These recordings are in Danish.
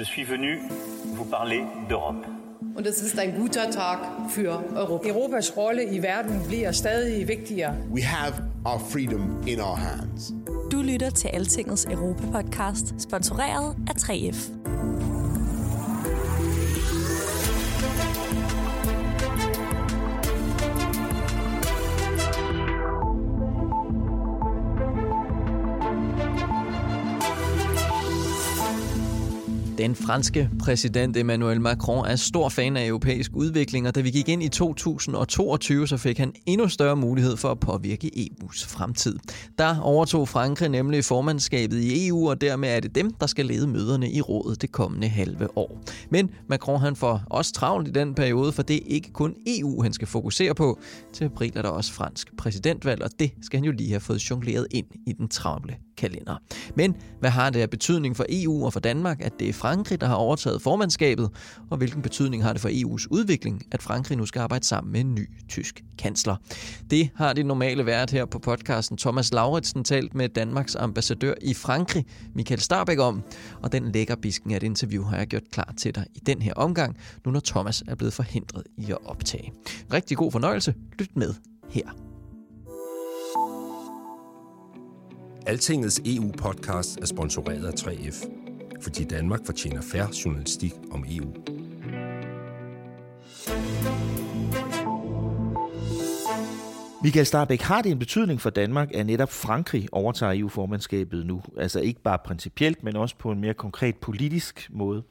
Je suis venu vous parler d'Europe. Und es ist ein guter Tag für Europa. Europas rolle i verden bliver stadig vigtigere. We have our freedom in our hands. Du lytter til Altingets Europa-podcast, sponsoreret af 3F. Den franske præsident Emmanuel Macron er stor fan af europæisk udvikling, og da vi gik ind i 2022, så fik han endnu større mulighed for at påvirke EU's fremtid. Der overtog Frankrig nemlig formandskabet i EU, og dermed er det dem, der skal lede møderne i rådet det kommende halve år. Men Macron han får også travlt i den periode, for det er ikke kun EU, han skal fokusere på. Til april er der også fransk præsidentvalg, og det skal han jo lige have fået jongleret ind i den travle kalender. Men hvad har det af betydning for EU og for Danmark, at det er Frankrig, der har overtaget formandskabet? Og hvilken betydning har det for EU's udvikling, at Frankrig nu skal arbejde sammen med en ny tysk kansler? Det har det normale været her på podcasten Thomas Lauritsen talt med Danmarks ambassadør i Frankrig, Michael Starbæk om. Og den lækker bisken af et interview har jeg gjort klar til dig i den her omgang, nu når Thomas er blevet forhindret i at optage. Rigtig god fornøjelse. Lyt med her. Altingets EU-podcast er sponsoreret af 3F, fordi Danmark fortjener færre journalistik om EU. Michael Starbæk, har det en betydning for Danmark, at netop Frankrig overtager EU-formandskabet nu? Altså ikke bare principielt, men også på en mere konkret politisk måde?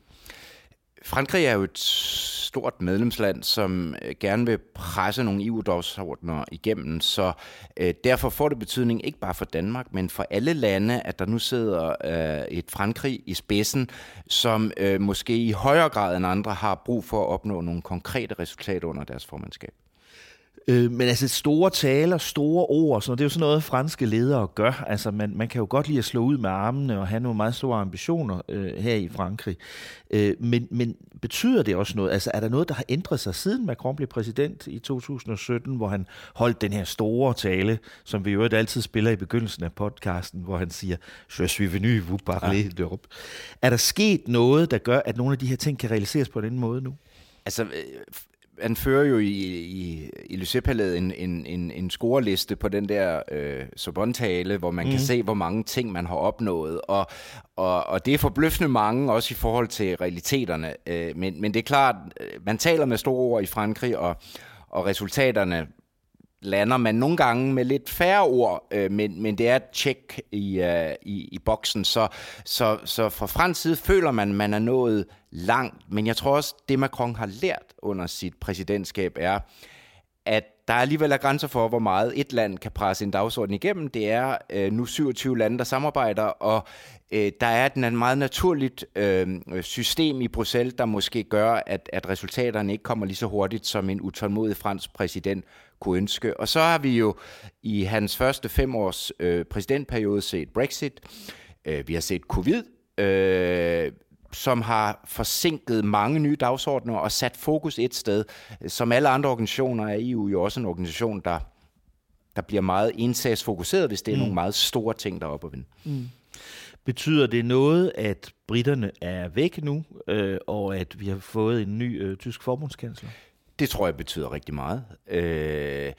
Frankrig er jo et stort medlemsland, som øh, gerne vil presse nogle EU-dagsordner igennem, så øh, derfor får det betydning ikke bare for Danmark, men for alle lande, at der nu sidder øh, et Frankrig i spidsen, som øh, måske i højere grad end andre har brug for at opnå nogle konkrete resultater under deres formandskab. Øh, men altså store taler, store ord, så det er jo sådan noget, franske ledere gør. Altså man, man kan jo godt lide at slå ud med armene og have nogle meget store ambitioner øh, her i Frankrig. Øh, men, men betyder det også noget? Altså er der noget, der har ændret sig siden Macron blev præsident i 2017, hvor han holdt den her store tale, som vi jo altid spiller i begyndelsen af podcasten, hvor han siger, Je suis venu vous parler ja. d'Europe. Er der sket noget, der gør, at nogle af de her ting kan realiseres på den måde nu? Altså, øh, han fører jo i, i, i Lysepalæet en, en, en, en scoreliste på den der øh, Sorbonne-tale, hvor man mm. kan se, hvor mange ting man har opnået. Og, og, og det er forbløffende mange, også i forhold til realiteterne. Øh, men, men det er klart, man taler med store ord i Frankrig, og, og resultaterne lander man nogle gange med lidt færre ord, øh, men, men det er et tjek i, øh, i, i boksen. Så, så, så fra fransk side føler man, at man er nået langt. Men jeg tror også, det Macron har lært under sit præsidentskab er, at der alligevel er grænser for, hvor meget et land kan presse en dagsorden igennem. Det er øh, nu 27 lande, der samarbejder, og øh, der er et meget naturligt øh, system i Bruxelles, der måske gør, at, at resultaterne ikke kommer lige så hurtigt, som en utålmodig fransk præsident kunne ønske. Og så har vi jo i hans første fem års øh, præsidentperiode set Brexit, øh, vi har set covid, øh, som har forsinket mange nye dagsordner og sat fokus et sted. Som alle andre organisationer er EU jo også en organisation, der, der bliver meget indsagsfokuseret, hvis det er mm. nogle meget store ting, der er oppe at vinde. Mm. Betyder det noget, at britterne er væk nu, øh, og at vi har fået en ny øh, tysk forbundskansler? Det tror jeg betyder rigtig meget. Øh,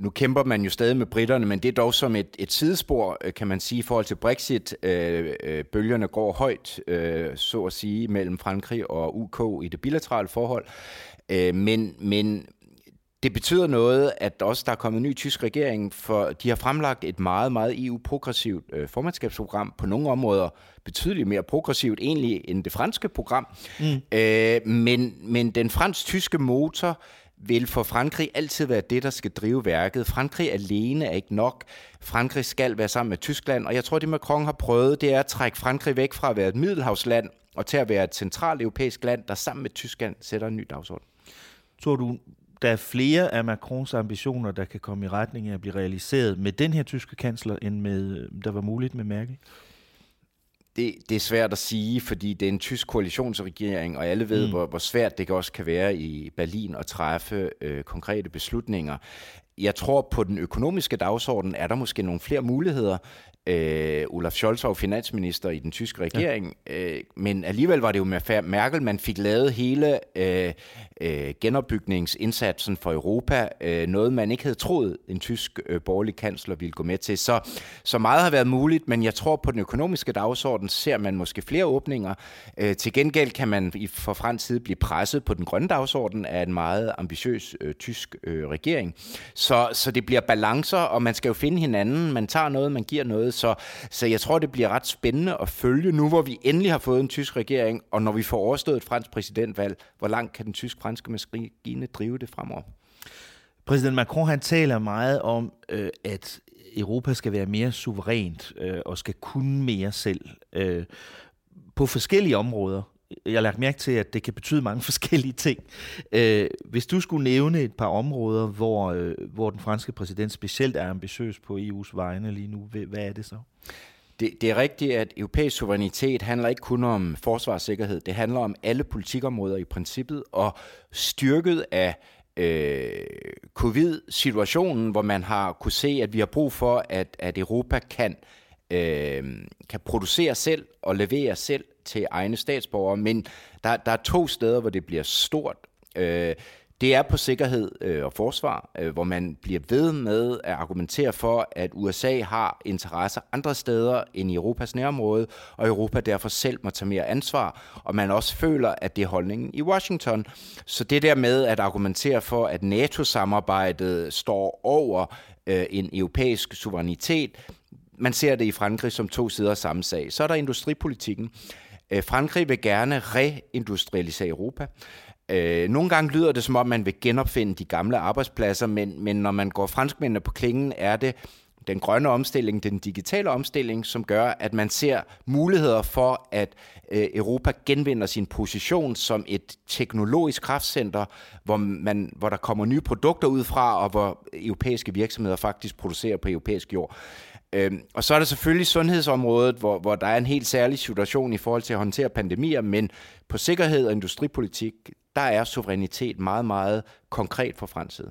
nu kæmper man jo stadig med britterne, men det er dog som et, et sidespor, øh, kan man sige, i forhold til Brexit. Øh, øh, bølgerne går højt, øh, så at sige, mellem Frankrig og UK i det bilaterale forhold. Øh, men, men det betyder noget, at også der er kommet en ny tysk regering, for de har fremlagt et meget, meget EU-progressivt øh, formandskabsprogram. På nogle områder betydeligt mere progressivt egentlig end det franske program. Mm. Øh, men, men den fransk-tyske motor vil for Frankrig altid være det, der skal drive værket. Frankrig alene er ikke nok. Frankrig skal være sammen med Tyskland, og jeg tror, det Macron har prøvet, det er at trække Frankrig væk fra at være et middelhavsland og til at være et centralt europæisk land, der sammen med Tyskland sætter en ny dagsorden. Tror du, der er flere af Macrons ambitioner, der kan komme i retning af at blive realiseret med den her tyske kansler, end med, øh, der var muligt med Merkel? Det, det er svært at sige, fordi det er en tysk koalitionsregering, og alle ved, mm. hvor, hvor svært det også kan være i Berlin at træffe øh, konkrete beslutninger. Jeg tror, på den økonomiske dagsorden er der måske nogle flere muligheder. Øh, Olaf Scholz var jo finansminister i den tyske regering, ja. øh, men alligevel var det jo med Merkel, man fik lavet hele øh, øh, genopbygningsindsatsen for Europa, øh, noget man ikke havde troet en tysk øh, borgerlig kansler ville gå med til. Så, så meget har været muligt, men jeg tror på den økonomiske dagsorden ser man måske flere åbninger. Øh, til gengæld kan man i, for fransk side blive presset på den grønne dagsorden af en meget ambitiøs øh, tysk øh, regering. Så, så det bliver balancer, og man skal jo finde hinanden. Man tager noget, man giver noget, så, så jeg tror, det bliver ret spændende at følge nu, hvor vi endelig har fået en tysk regering, og når vi får overstået et fransk præsidentvalg, hvor langt kan den tysk-franske maskine drive det fremover? Præsident Macron han taler meget om, øh, at Europa skal være mere suverænt øh, og skal kunne mere selv øh, på forskellige områder jeg har lagt mærke til, at det kan betyde mange forskellige ting. Øh, hvis du skulle nævne et par områder, hvor, øh, hvor den franske præsident specielt er ambitiøs på EU's vegne lige nu, hvad er det så? Det, det er rigtigt, at europæisk suverænitet handler ikke kun om forsvarssikkerhed. Det handler om alle politikområder i princippet, og styrket af øh, covid-situationen, hvor man har kunne se, at vi har brug for, at, at Europa kan, øh, kan producere selv og levere selv til egne statsborgere, men der, der er to steder, hvor det bliver stort. Øh, det er på sikkerhed øh, og forsvar, øh, hvor man bliver ved med at argumentere for, at USA har interesser andre steder end i Europas nærområde, og Europa derfor selv må tage mere ansvar, og man også føler, at det er holdningen i Washington. Så det der med at argumentere for, at NATO-samarbejdet står over øh, en europæisk suverænitet, man ser det i Frankrig som to sider af samme sag. Så er der industripolitikken. Øh, Frankrig vil gerne reindustrialisere Europa. Øh, nogle gange lyder det som om, man vil genopfinde de gamle arbejdspladser, men, men når man går franskmændene på klingen, er det den grønne omstilling, den digitale omstilling, som gør, at man ser muligheder for, at øh, Europa genvinder sin position som et teknologisk kraftcenter, hvor, man, hvor der kommer nye produkter ud fra, og hvor europæiske virksomheder faktisk producerer på europæisk jord. Øhm, og så er der selvfølgelig sundhedsområdet, hvor, hvor der er en helt særlig situation i forhold til at håndtere pandemier, men på sikkerhed og industripolitik, der er suverænitet meget, meget konkret for fremtiden.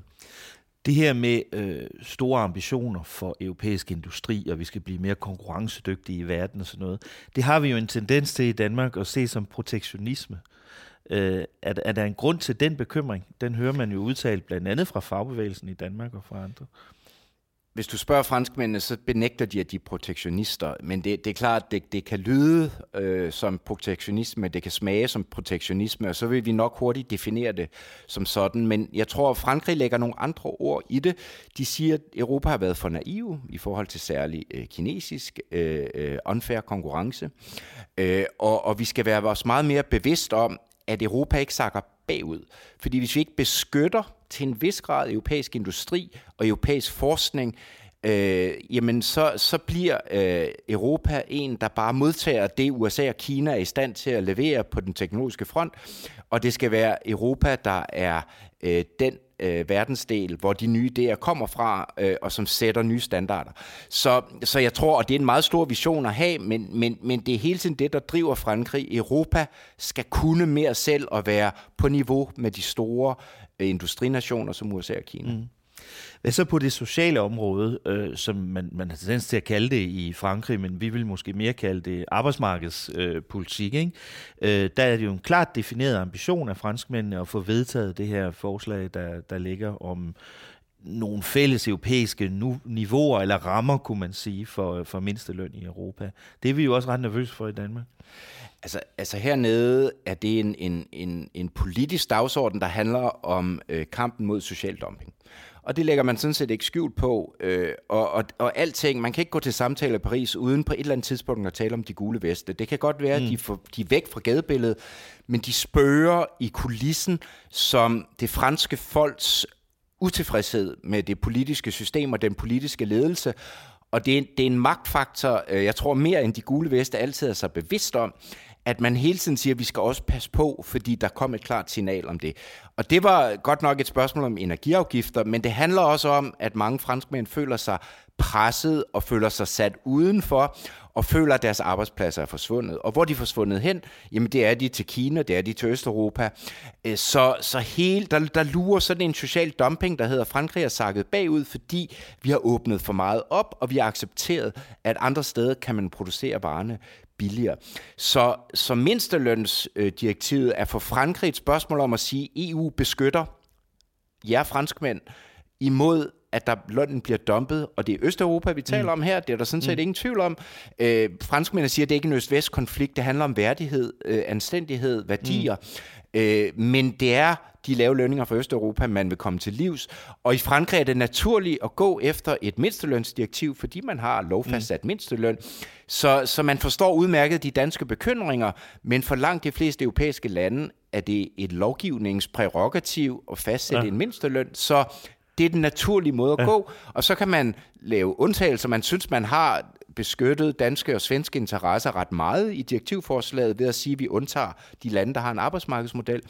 Det her med øh, store ambitioner for europæisk industri, og vi skal blive mere konkurrencedygtige i verden og sådan noget, det har vi jo en tendens til i Danmark at se som protektionisme. Øh, er, er der en grund til den bekymring? Den hører man jo udtalt blandt andet fra fagbevægelsen i Danmark og fra andre hvis du spørger franskmændene, så benægter de, at de er protektionister. Men det, det er klart, at det, det kan lyde øh, som protektionisme, det kan smage som protektionisme, og så vil vi nok hurtigt definere det som sådan. Men jeg tror, at Frankrig lægger nogle andre ord i det. De siger, at Europa har været for naiv i forhold til særlig øh, kinesisk øh, øh, unfair konkurrence. Øh, og, og vi skal være os meget mere bevidst om, at Europa ikke sakker bagud. Fordi hvis vi ikke beskytter til en vis grad europæisk industri og europæisk forskning, øh, jamen så, så bliver øh, Europa en, der bare modtager det, USA og Kina er i stand til at levere på den teknologiske front, og det skal være Europa, der er øh, den øh, verdensdel, hvor de nye idéer kommer fra, øh, og som sætter nye standarder. Så, så jeg tror, og det er en meget stor vision at have, men, men, men det er hele tiden det, der driver Frankrig. Europa skal kunne mere selv og være på niveau med de store øh, industrinationer som USA og Kina. Mm. Hvad så på det sociale område, øh, som man, man har tendens til at kalde det i Frankrig, men vi vil måske mere kalde det arbejdsmarkedspolitik, øh, ikke? Øh, der er det jo en klart defineret ambition af franskmændene at få vedtaget det her forslag, der, der ligger om nogle fælles europæiske nu, niveauer eller rammer, kunne man sige, for, for mindsteløn i Europa. Det er vi jo også ret nervøse for i Danmark. Altså, altså hernede er det en, en, en, en politisk dagsorden, der handler om øh, kampen mod social dumping og det lægger man sådan set ikke skjult på. Øh, og, og, og alting, man kan ikke gå til samtale i Paris uden på et eller andet tidspunkt at tale om de gule veste. Det kan godt være, mm. at de, for, de er væk fra gadebilledet, men de spørger i kulissen, som det franske folks utilfredshed med det politiske system og den politiske ledelse, og det er, det er en magtfaktor, øh, jeg tror mere end de gule veste altid er så bevidst om, at man hele tiden siger, at vi skal også passe på, fordi der kom et klart signal om det. Og det var godt nok et spørgsmål om energiafgifter, men det handler også om, at mange franskmænd føler sig presset og føler sig sat udenfor, og føler, at deres arbejdspladser er forsvundet. Og hvor er de forsvundet hen? Jamen det er de til Kina, det er de til Østeuropa. Så, så helt, der, der lurer sådan en social dumping, der hedder, Frankrig er sakket bagud, fordi vi har åbnet for meget op, og vi har accepteret, at andre steder kan man producere varerne billigere. Så, så mindstelønsdirektivet er for Frankrig et spørgsmål om at sige, at EU beskytter jer franskmænd imod at der lønnen bliver dumpet, og det er Østeuropa, vi taler mm. om her, det er der sådan set mm. ingen tvivl om. Øh, franskmændene siger, at det ikke er en øst-vest-konflikt, det handler om værdighed, øh, anstændighed, værdier, mm. øh, men det er de lave lønninger for Østeuropa, man vil komme til livs. Og i Frankrig er det naturligt at gå efter et mindstelønsdirektiv, fordi man har lovfastsat mm. mindsteløn. Så, så man forstår udmærket de danske bekymringer, men for langt de fleste europæiske lande er det et lovgivningsprærogativ at fastsætte ja. en mindsteløn. Så det er den naturlige måde at ja. gå, og så kan man lave undtagelser. Man synes, man har beskyttet danske og svenske interesser ret meget i direktivforslaget ved at sige, at vi undtager de lande, der har en arbejdsmarkedsmodel.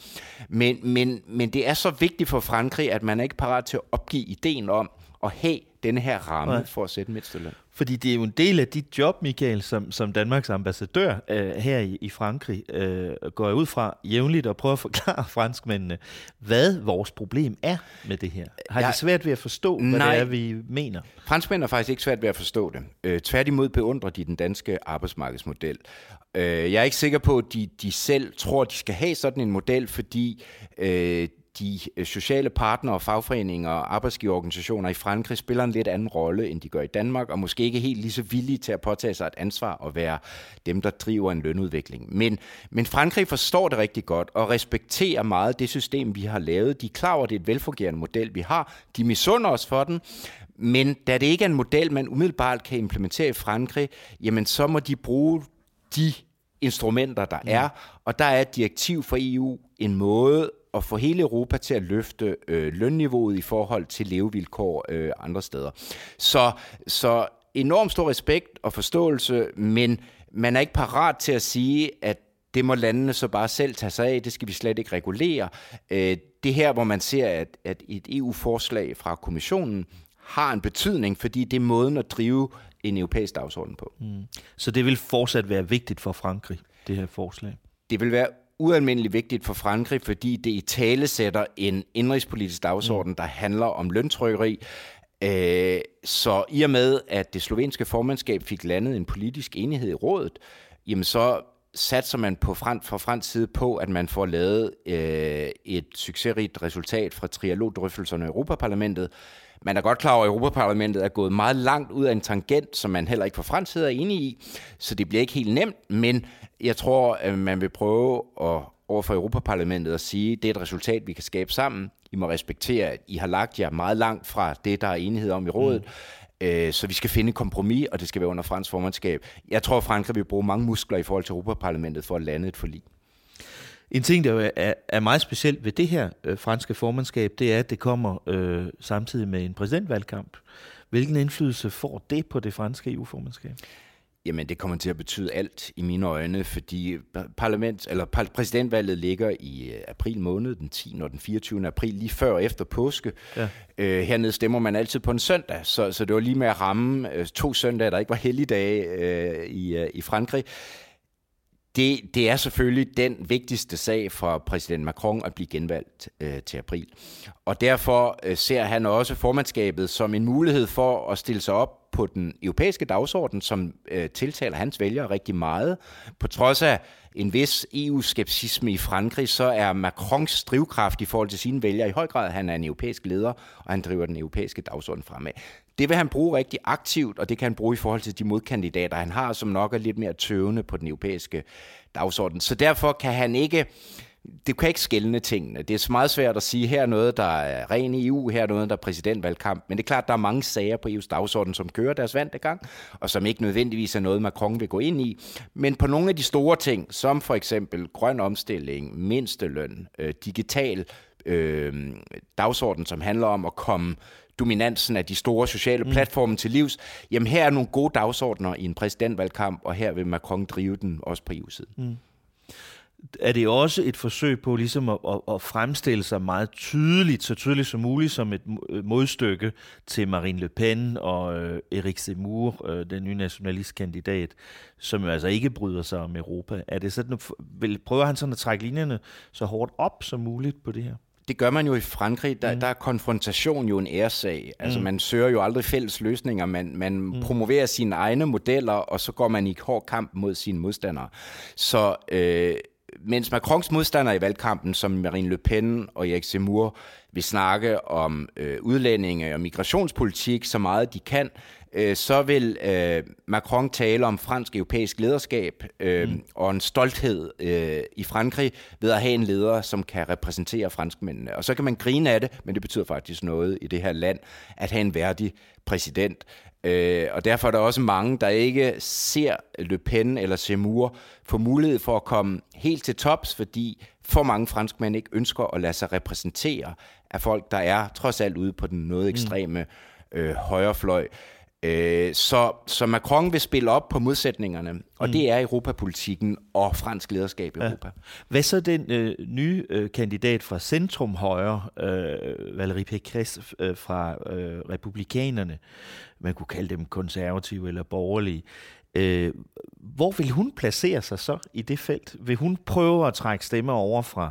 Men, men, men det er så vigtigt for Frankrig, at man er ikke parat til at opgive ideen om at have denne her ramme Nej. for at sætte mindsteløn. Fordi det er jo en del af dit job, Michael, som, som Danmarks ambassadør øh, her i, i Frankrig, øh, går jeg ud fra jævnligt og prøver at forklare franskmændene, hvad vores problem er med det her. Har jeg, de svært ved at forstå, hvad nej, det er, vi mener? Franskmænd har faktisk ikke svært ved at forstå det. Øh, tværtimod beundrer de den danske arbejdsmarkedsmodel. Øh, jeg er ikke sikker på, at de, de selv tror, at de skal have sådan en model, fordi øh, de øh, sociale partnere, fagforeninger og arbejdsgiverorganisationer i Frankrig spiller en lidt anden rolle, end de gør i Danmark, og måske ikke helt lige så villige til at påtage sig et ansvar og være dem, der driver en lønudvikling. Men, men Frankrig forstår det rigtig godt og respekterer meget det system, vi har lavet. De er klar over, at det er et velfungerende model, vi har. De misunder os for den, men da det ikke er en model, man umiddelbart kan implementere i Frankrig, jamen så må de bruge de instrumenter, der er, og der er et direktiv for EU en måde at få hele Europa til at løfte øh, lønniveauet i forhold til levevilkår øh, andre steder. Så, så enormt stor respekt og forståelse, men man er ikke parat til at sige, at det må landene så bare selv tage sig af, det skal vi slet ikke regulere. Øh, det her, hvor man ser, at, at et EU-forslag fra kommissionen har en betydning, fordi det er måden at drive en europæisk dagsorden på. Mm. Så det vil fortsat være vigtigt for Frankrig, det her forslag? Det vil være ualmindeligt vigtigt for Frankrig, fordi det i tale sætter en indrigspolitisk dagsorden, mm. der handler om løntrykkeri. Øh, så i og med, at det slovenske formandskab fik landet en politisk enighed i rådet, jamen så satser man på front, fra fransk side på, at man får lavet øh, et succesrigt resultat fra trialogdrøftelserne i Europaparlamentet. Man er godt klar over, at Europaparlamentet er gået meget langt ud af en tangent, som man heller ikke fra fransk side er enig i, så det bliver ikke helt nemt, men jeg tror, at man vil prøve at overfor Europaparlamentet at sige, at det er et resultat, vi kan skabe sammen. I må respektere, at I har lagt jer meget langt fra det, der er enighed om i rådet. Mm. Øh, så vi skal finde et kompromis, og det skal være under fransk formandskab. Jeg tror, at Frankrig vil bruge mange muskler i forhold til Europaparlamentet for at lande et forlig. En ting, der er, er meget specielt ved det her øh, franske formandskab, det er, at det kommer øh, samtidig med en præsidentvalgkamp. Hvilken indflydelse får det på det franske EU-formandskab? Jamen, det kommer til at betyde alt i mine øjne, fordi parlament, eller præsidentvalget ligger i øh, april måned, den 10. og den 24. april, lige før og efter påske. Ja. Øh, hernede stemmer man altid på en søndag, så, så det var lige med at ramme øh, to søndage, der ikke var helligdage øh, i, øh, i Frankrig. Det, det er selvfølgelig den vigtigste sag for præsident Macron at blive genvalgt øh, til april. Og derfor øh, ser han også formandskabet som en mulighed for at stille sig op på den europæiske dagsorden, som øh, tiltaler hans vælgere rigtig meget. På trods af en vis EU-skepsisme i Frankrig, så er Macrons drivkraft i forhold til sine vælgere i høj grad, at han er en europæisk leder, og han driver den europæiske dagsorden fremad. Det vil han bruge rigtig aktivt, og det kan han bruge i forhold til de modkandidater, han har, som nok er lidt mere tøvende på den europæiske dagsorden. Så derfor kan han ikke det kan ikke skælne tingene. Det er så meget svært at sige, her er noget, der er ren EU, her er noget, der er præsidentvalgkamp. Men det er klart, der er mange sager på EU's dagsorden, som kører deres vante gang, og som ikke nødvendigvis er noget, Macron vil gå ind i. Men på nogle af de store ting, som for eksempel grøn omstilling, mindsteløn, øh, digital øh, dagsorden, som handler om at komme dominansen af de store sociale mm. platforme til livs. Jamen her er nogle gode dagsordner i en præsidentvalgkamp, og her vil Macron drive den også på EU-siden. Mm er det også et forsøg på ligesom at, at, at fremstille sig meget tydeligt, så tydeligt som muligt, som et modstykke til Marine Le Pen og øh, Eric Zemmour, øh, den nye nationalistkandidat, som jo altså ikke bryder sig om Europa. Er det sådan, vil, prøver han sådan at trække linjerne så hårdt op som muligt på det her? Det gør man jo i Frankrig. Der, mm. der er konfrontation jo en æresag. Altså, mm. man søger jo aldrig fælles løsninger. Man, man mm. promoverer sine egne modeller, og så går man i hård kamp mod sine modstandere. Så øh, mens Macrons modstandere i valgkampen, som Marine Le Pen og Erik Zemmour, vil snakke om øh, udlændinge og migrationspolitik så meget de kan, øh, så vil øh, Macron tale om fransk europæisk lederskab øh, mm. og en stolthed øh, i Frankrig ved at have en leder, som kan repræsentere franskmændene. Og så kan man grine af det, men det betyder faktisk noget i det her land at have en værdig præsident. Øh, og derfor er der også mange, der ikke ser Le Pen eller Zemmour få mulighed for at komme helt til tops, fordi for mange franskmænd ikke ønsker at lade sig repræsentere af folk, der er trods alt ude på den noget mm. ekstreme øh, højrefløj. Øh, så, så Macron vil spille op på modsætningerne, og mm. det er europapolitikken og fransk lederskab i ja. Europa. Hvad så den øh, nye øh, kandidat fra Centrum Højre, øh, Valérie Pécresse øh, fra øh, Republikanerne, man kunne kalde dem konservative eller borgerlige, øh, hvor vil hun placere sig så i det felt? Vil hun prøve at trække stemmer over fra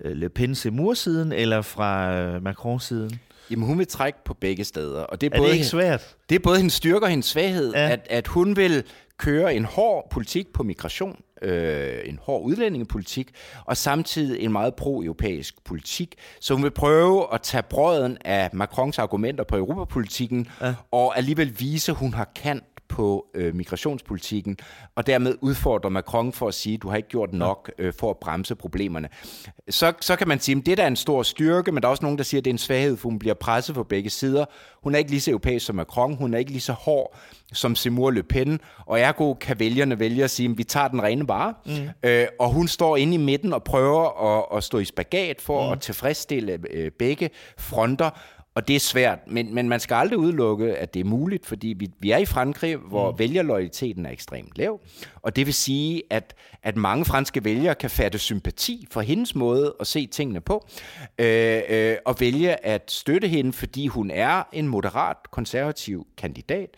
øh, Le Pen-Zemmour-siden eller fra øh, Macron-siden? Jamen, hun vil trække på begge steder. Og det er, er både, det ikke svært? Det er både hendes styrke og hendes svaghed, ja. at, at hun vil køre en hård politik på migration, øh, en hård udlændingepolitik, og samtidig en meget pro-europæisk politik. Så hun vil prøve at tage brøden af Macrons argumenter på europapolitikken, ja. og alligevel vise, at hun har kant på øh, migrationspolitikken, og dermed udfordrer Macron for at sige, at du har ikke gjort nok øh, for at bremse problemerne. Så, så kan man sige, at det der er en stor styrke, men der er også nogen, der siger, at det er en svaghed, for hun bliver presset på begge sider. Hun er ikke lige så europæisk som Macron, hun er ikke lige så hård som Seymour Le Pen, og ergo kan vælgerne vælge at sige, at vi tager den rene bare. Mm. Øh, og hun står inde i midten og prøver at, at stå i spagat for mm. at tilfredsstille øh, begge fronter, og det er svært, men, men man skal aldrig udelukke, at det er muligt, fordi vi, vi er i Frankrig, hvor mm. vælgerlojaliteten er ekstremt lav. Og det vil sige, at, at mange franske vælgere kan fatte sympati for hendes måde at se tingene på, øh, øh, og vælge at støtte hende, fordi hun er en moderat konservativ kandidat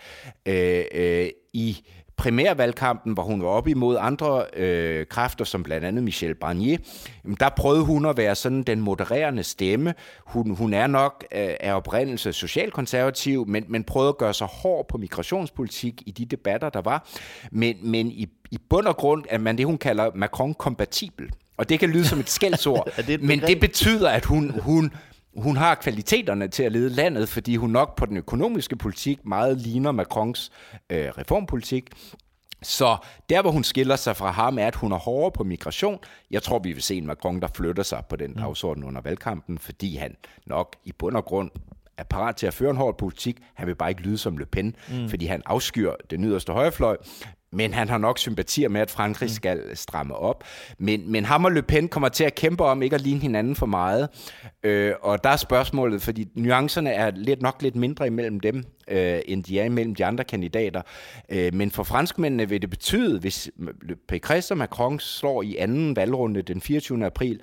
øh, øh, i primærvalgkampen, hvor hun var op imod andre øh, kræfter, som blandt andet Michel Barnier, der prøvede hun at være sådan den modererende stemme. Hun, hun er nok øh, af oprindelse socialkonservativ, men, men prøvede at gøre sig hård på migrationspolitik i de debatter, der var. Men, men i, i bund og grund er man det, hun kalder Macron-kompatibel. Og det kan lyde som et skældsord, det men det betyder, at hun, hun hun har kvaliteterne til at lede landet, fordi hun nok på den økonomiske politik meget ligner Macrons øh, reformpolitik. Så der, hvor hun skiller sig fra ham, er, at hun er hårdere på migration. Jeg tror, vi vil se en Macron, der flytter sig på den mm. dagsorden under valgkampen, fordi han nok i bund og grund er parat til at føre en hård politik. Han vil bare ikke lyde som Le Pen, mm. fordi han afskyr den yderste højrefløj, men han har nok sympatier med, at Frankrig mm. skal stramme op. Men, men ham og Le Pen kommer til at kæmpe om ikke at ligne hinanden for meget. Øh, og der er spørgsmålet, fordi nuancerne er lidt, nok lidt mindre imellem dem, øh, end de er imellem de andre kandidater. Øh, men for franskmændene vil det betyde, hvis Pécresse og Macron slår i anden valgrunde den 24. april,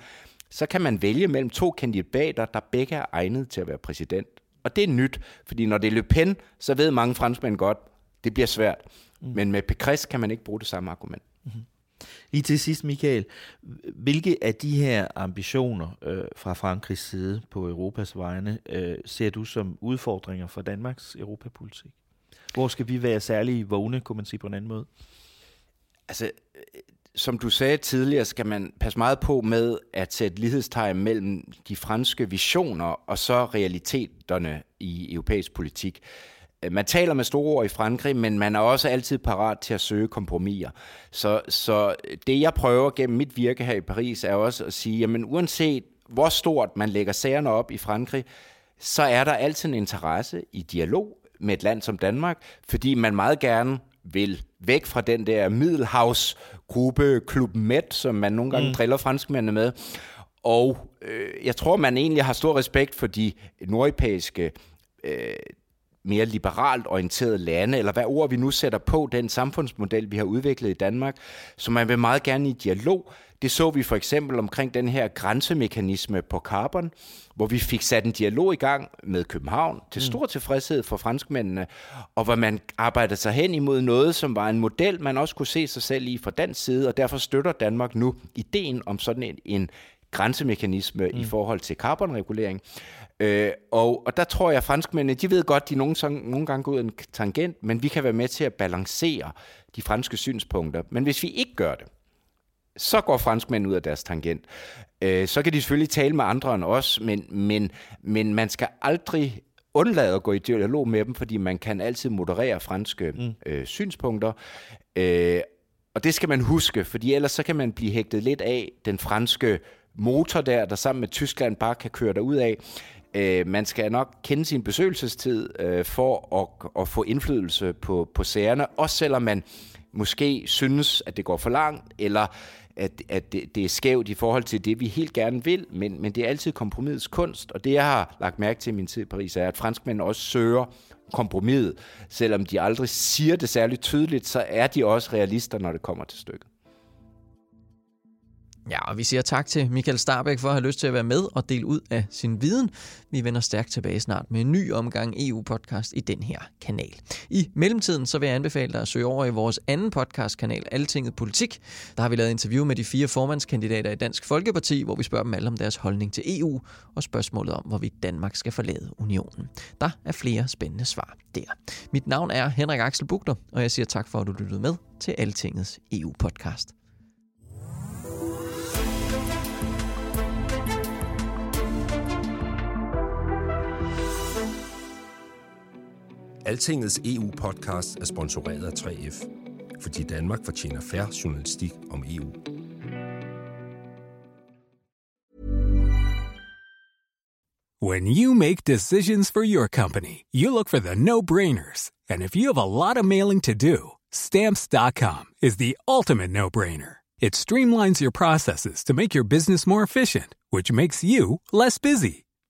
så kan man vælge mellem to kandidater, der begge er egnet til at være præsident. Og det er nyt, fordi når det er Le Pen, så ved mange franskmænd godt, det bliver svært. Mm. Men med Pécresse kan man ikke bruge det samme argument. Mm-hmm. Lige til sidst, Michael, hvilke af de her ambitioner øh, fra Frankrigs side på Europas vegne øh, ser du som udfordringer for Danmarks europapolitik? Hvor skal vi være særlig vågne, kunne man sige på en anden måde? Altså, øh, som du sagde tidligere, skal man passe meget på med at sætte lighedstegn mellem de franske visioner og så realiteterne i europæisk politik. Man taler med store ord i Frankrig, men man er også altid parat til at søge kompromiser. Så, så det, jeg prøver gennem mit virke her i Paris, er også at sige, jamen uanset hvor stort man lægger sagerne op i Frankrig, så er der altid en interesse i dialog med et land som Danmark, fordi man meget gerne vil væk fra den der middelhavsgruppe, Klub Med, som man nogle gange mm. driller franskmændene med. Og øh, jeg tror, man egentlig har stor respekt for de nordeuropæiske øh, mere liberalt orienterede lande, eller hvad ord vi nu sætter på den samfundsmodel, vi har udviklet i Danmark, så man vil meget gerne i dialog. Det så vi for eksempel omkring den her grænsemekanisme på carbon, hvor vi fik sat en dialog i gang med København til mm. stor tilfredshed for franskmændene, og hvor man arbejdede sig hen imod noget, som var en model, man også kunne se sig selv i fra den side, og derfor støtter Danmark nu ideen om sådan en, en grænsemekanisme mm. i forhold til carbonregulering. Øh, og, og der tror jeg, at franskmændene, de ved godt, de nogle, nogle gange går ud af en tangent, men vi kan være med til at balancere de franske synspunkter. Men hvis vi ikke gør det, så går franskmændene ud af deres tangent. Øh, så kan de selvfølgelig tale med andre end os, men, men, men man skal aldrig undlade at gå i dialog med dem, fordi man kan altid moderere franske mm. øh, synspunkter. Øh, og det skal man huske, fordi ellers så kan man blive hægtet lidt af den franske motor der, der sammen med Tyskland bare kan køre ud af. Øh, man skal nok kende sin besøgelsestid øh, for at, at få indflydelse på, på sagerne, også selvom man måske synes, at det går for langt, eller at, at det, det er skævt i forhold til det, vi helt gerne vil, men, men det er altid kompromisets kunst, og det, jeg har lagt mærke til i min tid i Paris, er, at franskmænd også søger kompromis, selvom de aldrig siger det særligt tydeligt, så er de også realister, når det kommer til stykket. Ja, og vi siger tak til Michael Starbæk for at have lyst til at være med og dele ud af sin viden. Vi vender stærkt tilbage snart med en ny omgang EU-podcast i den her kanal. I mellemtiden så vil jeg anbefale dig at søge over i vores anden podcastkanal, Altinget Politik. Der har vi lavet interview med de fire formandskandidater i Dansk Folkeparti, hvor vi spørger dem alle om deres holdning til EU og spørgsmålet om, hvorvidt Danmark skal forlade unionen. Der er flere spændende svar der. Mit navn er Henrik Axel Bugter, og jeg siger tak for, at du lyttede med til Altingets EU-podcast. Altingets EU-podcast er sponsoreret af 3F, fordi Danmark fortjener færre journalistik om EU. When you make decisions for your company, you look for the no-brainers. And if you have a lot of mailing to do, stamps.com is the ultimate no-brainer. It streamlines your processes to make your business more efficient, which makes you less busy.